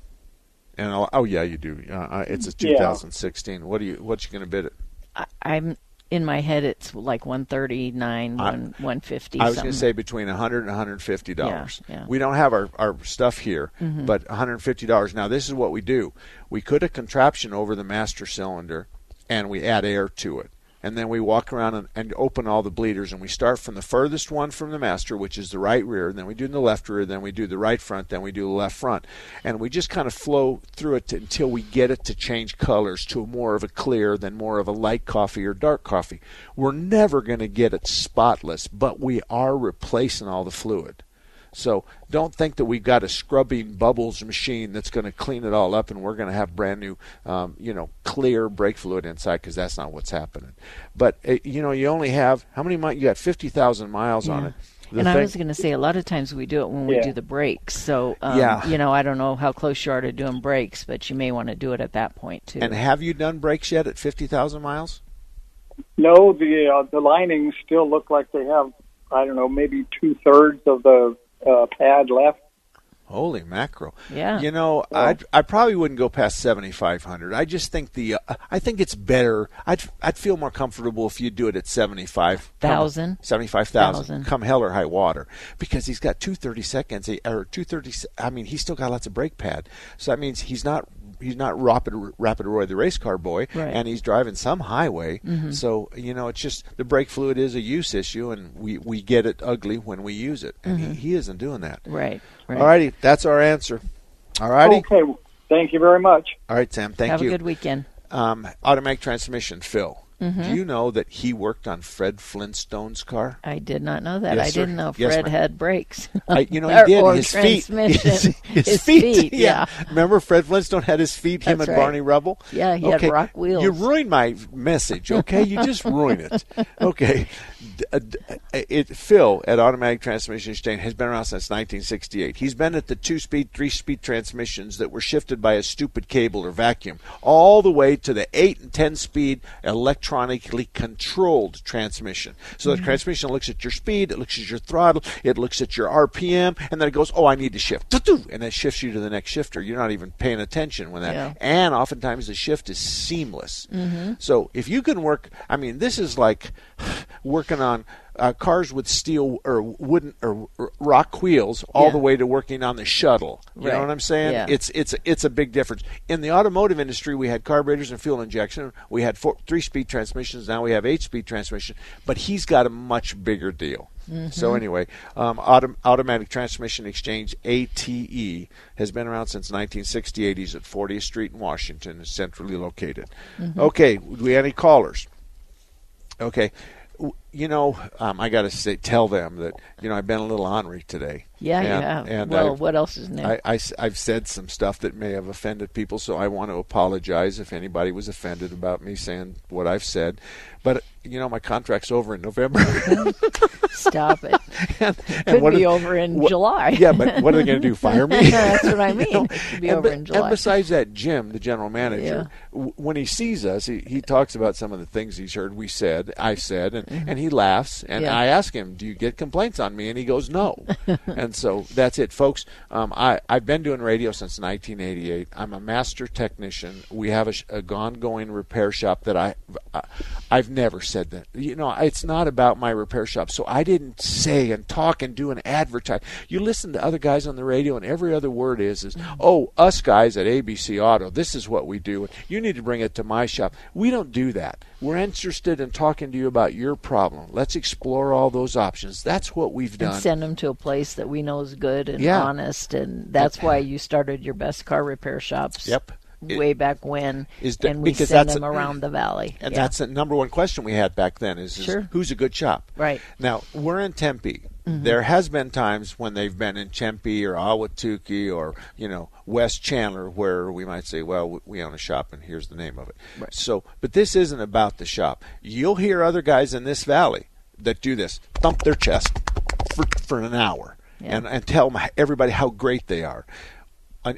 And I'll, oh yeah, you do. Uh, it's a
Yeah.
2016. What do you? What's you going to bid it?
I, I'm in my head. It's like one thirty nine,
I-
one one fifty.
I was going to say between 100 and 150 dollars.
Yeah, yeah.
We don't have our, our stuff here,
Mhm.
but 150 dollars. Now this is what we do: we put a contraption over the master cylinder, and we add air to it, and then we walk around and, and open all the bleeders, and we start from the furthest one from the master, which is the right rear, then we do the left rear, then we do the right front, then we do the left front, and we just kind of flow through it to, until we get it to change colors to more of a clear, than more of a light coffee or dark coffee. We're never going to get it spotless, but we are replacing all the fluid. So don't think that we've got a scrubbing bubbles machine that's going to clean it all up and we're going to have brand new, um, you know, clear brake fluid inside because that's not what's happening. But uh, you know, you only have how many miles? You got fifty thousand miles on it. The
and I was going to say, a lot of times we do it when we
Yeah.
do the brakes. So, um,
Yeah.
you know, I don't know how close you are to doing brakes, but you may want to do it at that point too.
and have you done brakes yet at fifty thousand miles?
No, the uh, the linings still look like they have I don't know maybe two thirds of the uh, pad left.
Holy mackerel!
Yeah.
You know, I I probably wouldn't go past seventy five hundred. I just think the uh, I think it's better. I'd I'd feel more comfortable if you do it at seventy five
Thousand.
seventy five thousand,
Thousand.
come hell or high water, because he's got two thirty seconds or two thirty. I mean, he's still got lots of brake pad, so that means he's not he's not rapid rapid Roy the race car boy,
Right.
and he's driving some highway.
Mhm.
So you know, it's just the brake fluid is a use issue, and we we get it ugly when we use it, and
Mhm.
he, he isn't doing that.
Right. right.
All righty, that's our answer. All righty.
Okay, thank you very much.
All right, Sam. Thank
Have
you.
Have a good weekend.
um, automatic transmission, Phil.
Mhm.
Do you know that he worked on Fred Flintstone's car?
I did not know that.
Yes,
I
sir.
didn't know
Yes,
Fred
ma'am.
had brakes.
I, you know, he did.
or
his feet.
transmission.
His,
His
feet.
feet, yeah.
Remember Fred Flintstone had his feet, him and
right.
Barney Rubble?
Yeah, he had rock wheels.
You ruined my message, okay? You just ruined it. Okay. Uh, d- It, Phil at Automatic Transmission Exchange has been around since 1968. He's been at the two speed, three speed transmissions that were shifted by a stupid cable or vacuum, all the way to the 8 and 10 speed electronically controlled transmission. So the transmission looks at your speed, it looks at your throttle, it looks at your RPM, and then it goes, oh, I need to shift. And it shifts you to the next shifter. You're not even paying attention when that.
Yeah.
And oftentimes the shift is seamless.
Mhm.
So if you can work, I mean, this is like working on uh, cars with steel or wooden or rock wheels, all
Yeah.
the way to working on the shuttle. You know what I'm saying?
Yeah.
It's it's it's a big difference. In the automotive industry, we had carburetors and fuel injection. We had four, three-speed transmissions. Now we have eight-speed transmission. But he's got a much bigger deal. So
Mhm.
anyway, um, autom- Automatic Transmission Exchange (ATE) has been around since 1968. He's at 40th Street in Washington, is centrally located.
Mhm.
Okay, do we have any callers? Okay, you know, um, I got to say, tell them that you know I've been a little ornery today.
Yeah,
and,
have.
And
Well,
I've-
what else is new?
I, I, have said some stuff that may have offended people, so I want to apologize if anybody was offended about me saying what I've said. But you know, my contract's over in November.
Stop it.
and,
Could
what
be
are-
over in
what-
July.
Yeah, but what are they going to do? Fire me?
That's what I mean.
You know?
It could be
and,
over in July.
And besides that, Jim, the general manager, w- when he sees us, he, he talks about some of the things he's heard we said, I said, and, and he laughs. And
Mm-hmm. Yeah.
I ask him, "Do you get complaints on me?" And he goes, "No." and so that's it, folks. Um, I I've been doing radio since 1988. I'm a master technician. We have a, a ongoing repair shop that I, I I've never said that. You know, it's not about my repair shop. So I didn't say and talk and do an advertise. You listen to other guys on the radio, and every other word is is oh us guys at ABC Auto. This is what we do. You need to bring it to my shop. We don't do that. We're interested in talking to you about your problem. Let's explore all those options. That's what we've
and
done.
send them to a place that we know is good and
Yeah.
honest, and that's why you started your best car repair shops.
Yep. It-
way back when,
is that-
and we
because
send
that's
them
a-
around the valley.
And
Yeah.
that's the number one question we had back then is, is
Sure.
who's a good shop?
Right.
Now, we're in Tempe.
Mhm.
There has been times when they've been in Tempe or Ahwatukee or, you know, West Chandler where we might say, well, we- own a shop and here's the name of it.
Right.
So, but this isn't about the shop. You'll hear other guys in this valley that do this, thump their chest for, for an hour
Yeah.
and, and tell everybody how great they are.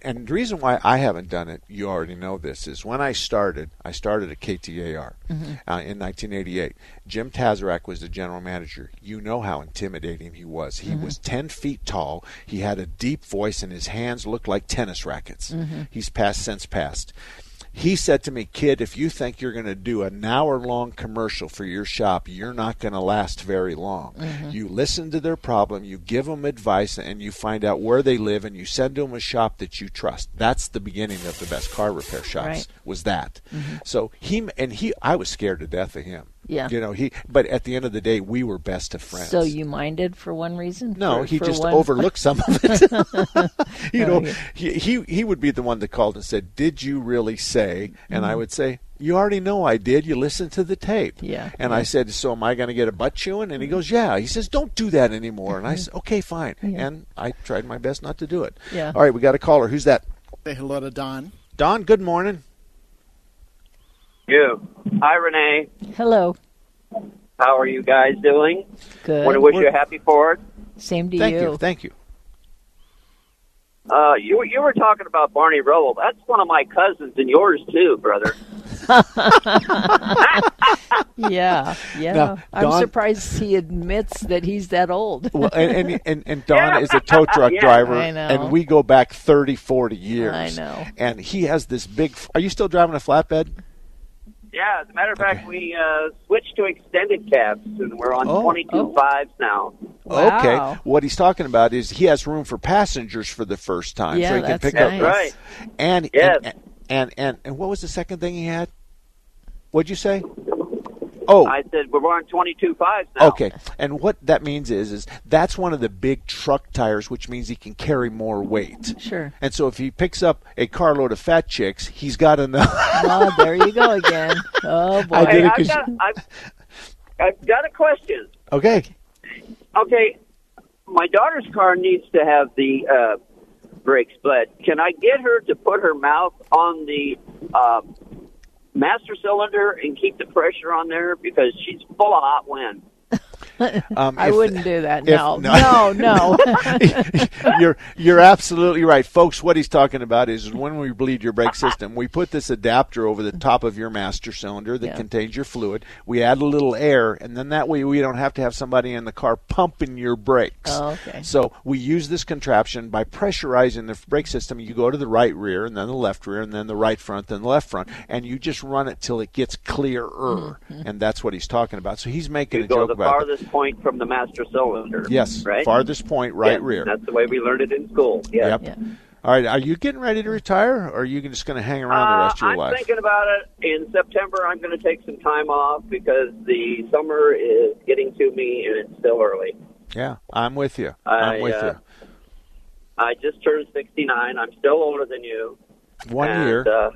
And, the reason why I haven't done it, you already know this, is when I started, I started at KTAR
Mhm.
uh, in 1988. Jim Tazarak was the general manager. You know how intimidating he was. He
Mhm.
was 10 feet tall. He had a deep voice, and his hands looked like tennis rackets.
Mhm.
He's passed since passed. He said to me, Kid, if you think you're going to do an hour long commercial for your shop, you're not going to last very long.
Mhm.
You listen to their problem, you give them advice, and you find out where they live, and you send them a shop that you trust. That's the beginning of the best car repair shops.
Right.
Was that?
Mhm.
So he and he, I was scared to death of him.
Yeah.
You know he, but at the end of the day, we were best of friends.
So you minded for one reason?
No,
For-
he
for
just
one-
overlooked some of it. you know,
Okay.
he, he he would be the one that called and said, "Did you really say?" And I
Mhm.
would say, "You already know I did. You listened to the tape."
Yeah,
And
yeah.
I said, "So am I going to get a butt chewing?" And he goes, "Yeah." He says, "Don't do that anymore." And I said, "Okay, fine."
Yeah.
And I tried my best not to do it.
Yeah.
All right, we got a caller. Who's that?
Say hello to Don.
Don. Good morning.
You. Hi, Renee.
Hello.
How are you guys doing?
Good.
Want to wish you a happy Fourth.
Same to
Thank
you.
you. Thank you.
Uh, you you were talking about Barney Rubble. That's one of my cousins and yours too, brother.
yeah, yeah.
Now,
I'm surprised he admits that he's that old.
Well, and, and, and, and Don is a tow truck
Yeah.
driver,
I know.
and we go back 30, 40 years.
I know.
And he has this big. Are you still driving a flatbed?
Yeah, as a matter of fact, we uh, switched to extended cabs, and we're on
Oh.
22
Oh.
fives now.
Okay. What he's talking about is he has room for passengers for the first time,
Yeah,
so he can pick
nice.
up.
Right.
And,
Yes.
and and and and what was the second thing he had? What'd you say? Oh.
I said we're on 22 fives now.
Okay, and what that means is, is that's one of the big truck tires, which means he can carry more weight.
Sure.
And so if he picks up a carload of fat chicks, he's got enough.
oh, there you go again. Oh boy.
I did
Hey,
it
I've
'cause-
got, I've, I've got a question.
okay.
Okay, my daughter's car needs to have the uh, brake split. Can I get her to put her mouth on the uh, master cylinder and keep the pressure on there because she's full of hot wind?
Um,
I
if-
wouldn't do that.
if-
No, no, no.
you're you're absolutely right, folks. What he's talking about is when we bleed your brake system, we put this adapter over the top of your master cylinder that
Yeah.
contains your fluid. We add a little air, and then that way we don't have to have somebody in the car pumping your brakes.
Oh, okay.
So we use this contraption by pressurizing the brake system. You go to the right rear, and then the left rear, and then the right front, then the left front, and you just run it till it gets clearer. And that's what he's talking about. So he's making
You
a
go
joke
the
about that.
Farthest point from the master cylinder.
Yes,
right.
farthest point, right
Yeah,
rear.
That's the way we learned it in school. Yeah.
Yep. All right. Are you getting ready to retire, or are you just going to hang around the rest of your
Uh, I'm
life?
thinking about it. In September, I'm going to take some time off because the summer is getting to me and it's still early.
Yeah, I'm with you.
I,
I'm with
uh, I just turned 69. I'm still older than you.
you. One
and,
year.
Uh,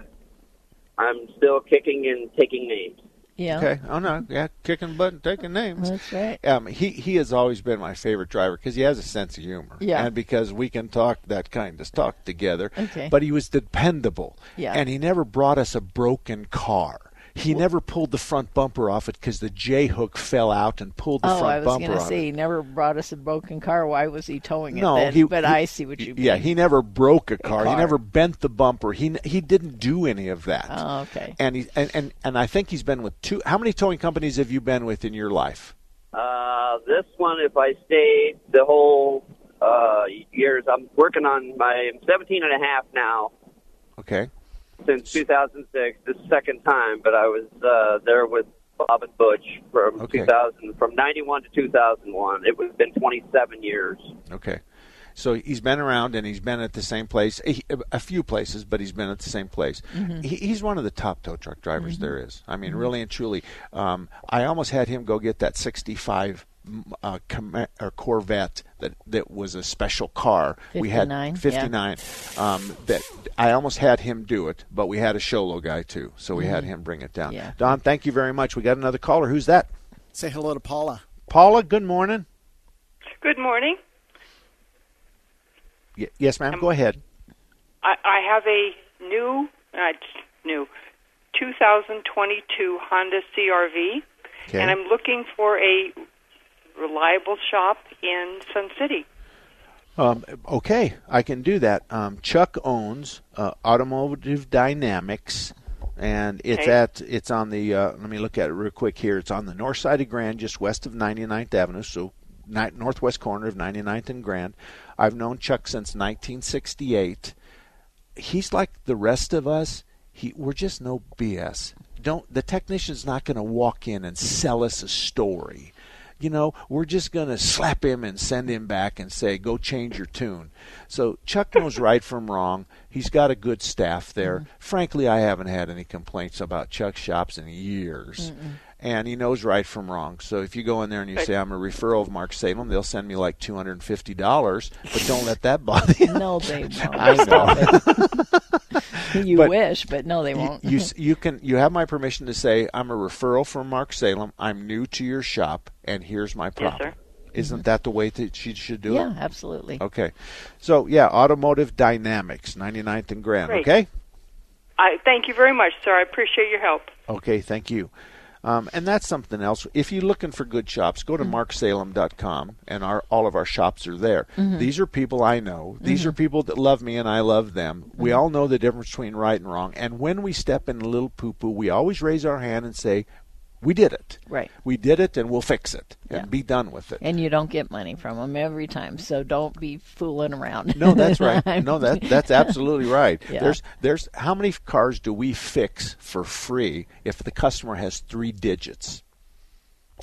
I'm still kicking and taking names.
Yeah.
Okay. Oh no. Yeah, kicking butt and taking names.
That's right.
Um, he he has always been my favorite driver because he has a sense of humor.
Yeah.
And because we can talk that kind of talk together.
Okay.
But he was dependable.
Yeah.
And he never brought us a broken car. He never pulled the front bumper off it because the J hook fell out and pulled the
Oh,
front
I was going to say he never brought us a broken car. Why was he towing it
No,
then?
he,
but
he-
I see what you mean.
Yeah, he never broke a car. He
car.
never bent the bumper. He he didn't do any of that.
Oh, okay.
And he and, and and I think he's been with two. How many towing companies have you been with in your life?
Uh, this one, if I stayed the whole uh, years, I'm working on my I'm 17 and a half now
Okay.
Since 2006. the second time, but I was uh, there with Bob and Butch from
Okay.
2000 from 91 to 2001. It was been 27 years.
Okay. So he's been around and he's been at the same place, a few places, but he's been at the same place.
Mhm.
He's one of the top tow truck drivers
Mhm.
there is. I mean,
Mhm.
really and truly. Um, I almost had him go get that 65 mm, uh, Com- or Corvette that that was a special car. we had 59. Um, that I almost had him do it, but we had a Sholo guy too, so we had
Mhm.
him bring it down.
Yeah.
Don, thank you very much. We got another caller. Who's that?
Say hello to Paula.
Paula. Good morning.
Good morning.
Y- yes, ma'am. Go ahead.
I, I have a new, uh, it's new, 2022 Honda CRV,
Okay.
and I'm looking for a reliable shop in Sun City.
Um, okay, I can do that. Um, Chuck owns uh, Automotive Dynamics, and it's
Okay.
at it's on the. Uh, let me look at it real quick here. It's on the north side of Grand, just west of 99th Avenue, so northwest corner of 99th and Grand. I've known Chuck since 1968. He's like the rest of us. He we're just no BS. Don't the technician's not going to walk in and sell us a story you know, we're just going to slap him and send him back and say, go change your tune. So Chuck knows right from wrong. He's got a good staff there. Mm-hmm. Frankly, I haven't had any complaints about Chuck's shops in years.
Mm-mm.
And he knows right from wrong. So if you go in there and you say, I'm a referral of Mark Salem, they'll send me like $250, but don't let that bother you.
No, they won't.
I know.
you
But
wish, but no, they won't.
You, you can you have my permission to say I'm a referral from Mark Salem. I'm new to your shop, and here's my problem.
sir.
Isn't mm-hmm. that the way that she should do
yeah,
it?
Yeah, absolutely.
Okay. So yeah, Automotive Dynamics, 99th and Grand.
Great.
Okay.
I thank you very much, sir. I appreciate your help.
Okay. Thank you. Um, and that's something else. If you're looking for good shops, go to marksalem.com, and our all of our shops are there.
Mhm.
These are people I know. These
Mhm.
are people that love me, and I love them. We all know the difference between right and wrong. And when we step in a little poo poo, we always raise our hand and say, we did it.
Right.
We did it and we'll fix it and be done with it.
And you don't get money from them every time, so don't be fooling around.
No, that's right. no, that that's absolutely right.
Yeah.
There's there's how many cars do we fix for free if the customer has 3 digits?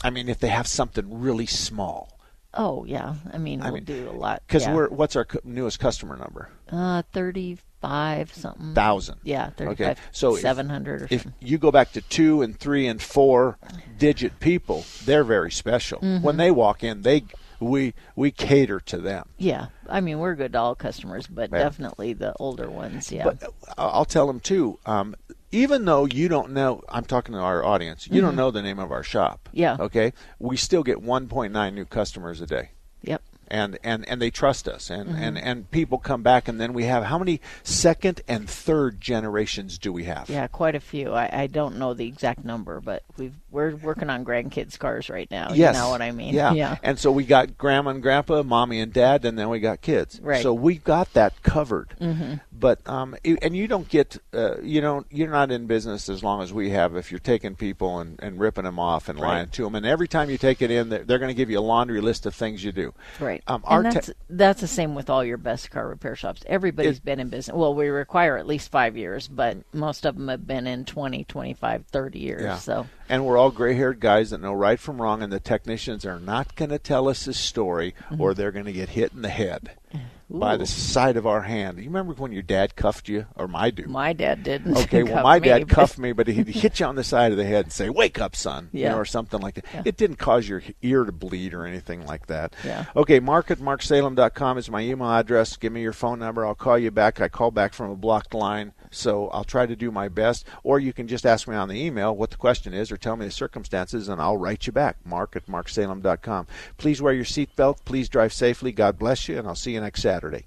I mean, if they have something really small.
Oh, yeah. I mean,
I
we'll
mean,
do a lot.
Cuz
yeah.
we're what's our newest customer number?
Uh 30 five something
thousand.
Yeah, thirty-five.
Okay. So
seven hundred.
If,
if,
you go back to two and three and four digit people, they're very special.
Mm-hmm.
When they walk in, they we we cater to them.
Yeah, I mean we're good to all customers, but
yeah.
definitely the older ones. Yeah.
But uh, I'll tell them too. Um, even though you don't know, I'm talking to our audience. You mm-hmm.
don't
know the name of our shop.
Yeah.
Okay. We still get 1.9 new customers a day.
Yep.
And, and, and they trust us and,
Mhm.
and, and people come back and then we have how many second and third generations do we have?
Yeah, quite a few. I, I don't know the exact number, but we've we're working on grandkids' cars right now.
Yes.
You know what I mean?
Yeah.
Yeah.
And so we got grandma and grandpa, mommy and dad, and then we got kids.
Right.
So we got that covered.
Mhm.
But um, and you don't get uh, you don't you're not in business as long as we have if you're taking people and, and ripping them off and lying to them. And every time you take it in, they're, they're going to give you a laundry list of things you do.
Right.
Um, our
and
te-
that's that's the same with all your best car repair shops. Everybody's
It-
been in business. Well, we require at least 5 years, but most of them have been in 20, 25, 30 years.
Yeah.
So,
And we're all gray haired guys that know right from wrong, and the technicians are not going to tell us a story or mm-hmm. they're going to get hit in the head by the side of our hand. You remember when your dad cuffed you? Or my do?
my dad didn't.
Okay, well, my
me,
dad
but-
cuffed me, but he'd hit you on the side of the head and say, "Wake up, son," you
Yeah.
know, or something like that.
Yeah.
It didn't cause your ear to bleed or anything like that.
Yeah.
Okay, mark at marksalem.com is my email address. Give me your phone number. I'll call you back. I call back from a blocked line, so I'll try to do my best. Or you can just ask me on the email what the question is, or tell me the circumstances, and I'll write you back. Mark at marksalem.com. Please wear your seatbelt. Please drive safely. God bless you, and I'll see you next Saturday.